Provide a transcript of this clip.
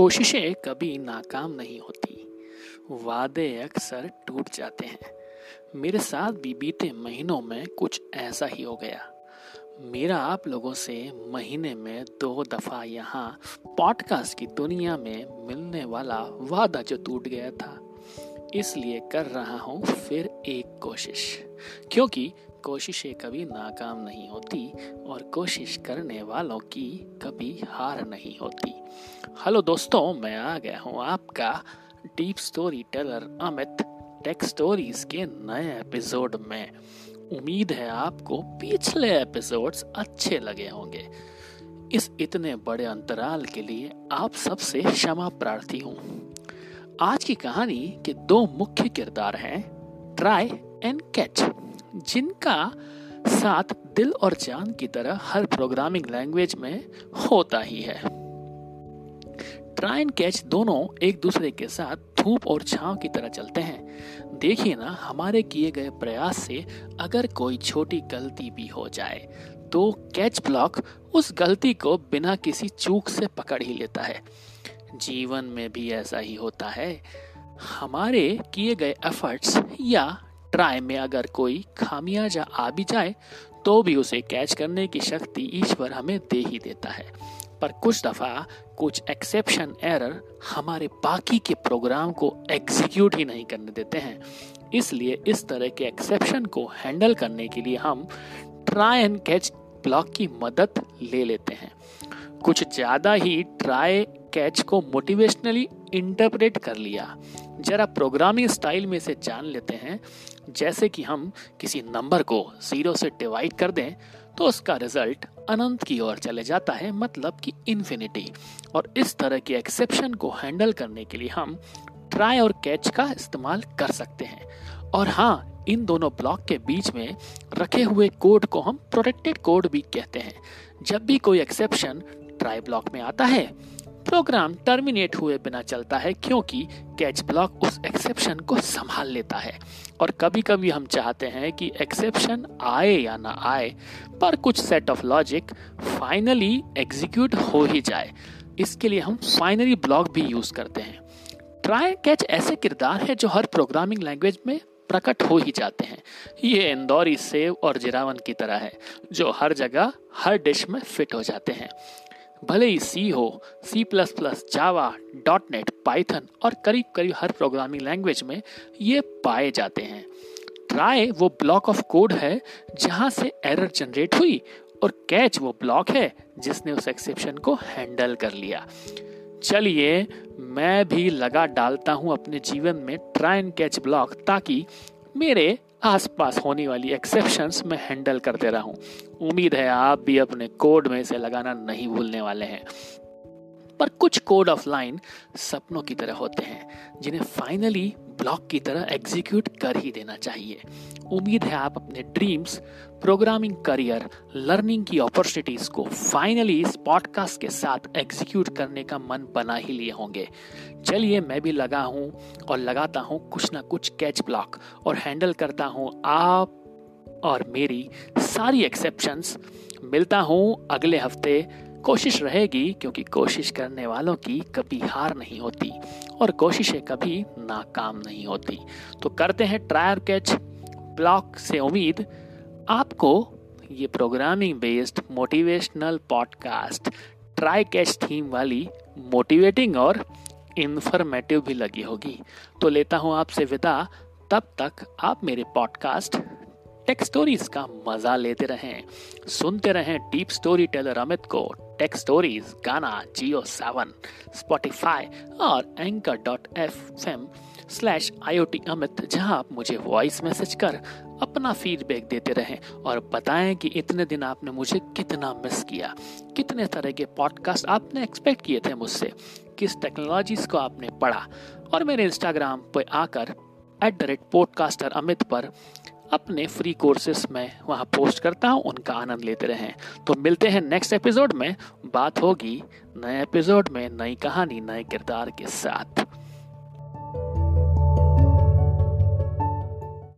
कोशिशें कभी नाकाम नहीं होती। वादे अक्सर टूट जाते हैं। मेरे साथ भी बीते महीनों में कुछ ऐसा ही हो गया। मेरा आप लोगों से महीने में दो दफ़ा यहाँ पॉडकास्ट की दुनिया में मिलने वाला वादा जो टूट गया था, इसलिए कर रहा हूँ फिर एक कोशिश। क्योंकि कोशिशें कभी नाकाम नहीं होती और कोशिश करने वालों की कभी हार नहीं होती। हेलो दोस्तों, मैं आ गया हूँ आपका deep story teller Amit tech stories के नए एपिसोड में। उम्मीद है आपको पिछले एपिसोड्स अच्छे लगे होंगे। इस इतने बड़े अंतराल के लिए आप सबसे क्षमा प्रार्थी हूँ। आज की कहानी के दो मुख्य किरदार हैं, ट्राई एंड कैच। जिनका साथ दिल और जान की तरह हर प्रोग्रामिंग लैंग्वेज में होता ही है। ट्राई एंड कैच दोनों एक दूसरे के साथ धूप और छांव की तरह चलते हैं। देखिए ना, हमारे किए गए प्रयास से अगर कोई छोटी गलती भी हो जाए तो कैच ब्लॉक उस गलती को बिना किसी चूक से पकड़ ही लेता है। जीवन में भी ऐसा ही होता है। हमारे किए गए एफर्ट्स या ट्राई में अगर कोई खामियाजा आ भी जाए तो भी उसे कैच करने की शक्ति ईश्वर हमें दे ही देता है। पर कुछ दफ़ा कुछ एक्सेप्शन एरर हमारे बाकी के प्रोग्राम को एग्जीक्यूट ही नहीं करने देते हैं। इसलिए इस तरह के एक्सेप्शन को हैंडल करने के लिए हम ट्राई एंड कैच ब्लॉक की मदद ले लेते हैं। कुछ ज़्यादा ही ट्राई कैच को मोटिवेशनली इंटरप्रेट कर लिया। जरा प्रोग्रामिंग स्टाइल में से जान लेते हैं। जैसे कि हम किसी नंबर को ज़ीरो से डिवाइड कर दें तो उसका रिज़ल्ट अनंत की ओर चले जाता है मतलब कि इन्फिनिटी और इस तरह के एक्सेप्शन को हैंडल करने के लिए हम ट्राई और कैच का इस्तेमाल कर सकते हैं। और हाँ इन दोनों ब्लॉक के बीच में रखे हुए कोड को हम प्रोटेक्टेड कोड भी कहते हैं। जब भी कोई एक्सेप्शन ट्राई ब्लॉक में आता है प्रोग्राम टर्मिनेट हुए बिना चलता है क्योंकि कैच ब्लॉक उस एक्सेप्शन को संभाल लेता है। और कभी कभी हम चाहते हैं कि एक्सेप्शन आए या ना आए, पर कुछ set of logic finally execute हो ही जाए। इसके लिए हम फाइनली ब्लॉक भी यूज़ करते हैं। ट्राई कैच ऐसे किरदार है जो हर प्रोग्रामिंग लैंग्वेज में प्रकट हो ही जाते हैं। ये इंदौरी सेव और जिरावन की तरह है, जो हर जगह, हर डिश में फिट हो जाते हैं। भले ही सी हो C plus plus Java dot net Python और करीब करीब हर प्रोग्रामिंग लैंग्वेज में ये पाए जाते हैं। ट्राई वो ब्लॉक ऑफ़ कोड है जहाँ से एरर जनरेट हुई और कैच वो ब्लॉक है जिसने उस एक्सेप्शन को हैंडल कर लिया। चलिए, मैं भी लगा डालता हूँ अपने जीवन में ट्राई एंड कैच ब्लॉक ताकि मेरे आसपास होने वाली एक्सेप्शंस में हैंडल करते रहूँ। उम्मीद है आप भी अपने कोड में इसे लगाना नहीं भूलने वाले हैं। पर कुछ कोड ऑफ़ लाइन सपनों की तरह होते हैं, जिन्हें फाइनली ब्लॉक की तरह एग्जीक्यूट कर ही देना चाहिए। उम्मीद है आप अपने ड्रीम्स प्रोग्रामिंग करियर लर्निंग की अपॉर्चुनिटीज़ को फाइनली इस पॉडकास्ट के साथ एग्जीक्यूट करने का मन बना ही लिए होंगे। चलिए मैं भी लगा हूँ और लगाता हूँ कुछ ना कुछ कैच ब्लॉक और हैंडल करता हूँ आप और मेरी सारी एक्सेप्शंस मिलता हूँ अगले हफ़्ते। कोशिश रहेगी क्योंकि कोशिश करने वालों की कभी हार नहीं होती और कोशिशें कभी नाकाम नहीं होती। तो करते हैं ट्रायर कैच ब्लॉक से उम्मीद। आपको ये programming based motivational podcast try catch theme वाली मोटिवेटिंग और इन्फॉर्मेटिव भी लगी होगी। तो लेता हूँ आपसे विदा। तब तक आप मेरे पॉडकास्ट टेक स्टोरीज का मज़ा लेते रहें। सुनते रहें डीप स्टोरी टेलर अमित को tech stories Gaana Jio Saavn Spotify और anchor dot F M slash I O T Amit जहाँ आप मुझे वॉइस मैसेज कर अपना फीडबैक देते रहें और बताएँ कि इतने दिन आपने मुझे कितना मिस किया, कितने तरह के पॉडकास्ट आपने एक्सपेक्ट किए थे मुझसे, किस टेक्नोलॉजीज़ को आपने पढ़ा। और मेरे इंस्टाग्राम पर आकर at the rate podcaster Amit पर अपने फ्री कोर्सेस में वहाँ पोस्ट करता हूँ, उनका आनंद लेते रहें। तो मिलते हैं नेक्स्ट एपिसोड में। बात होगी नए एपिसोड में नई कहानी, नए किरदार के साथ।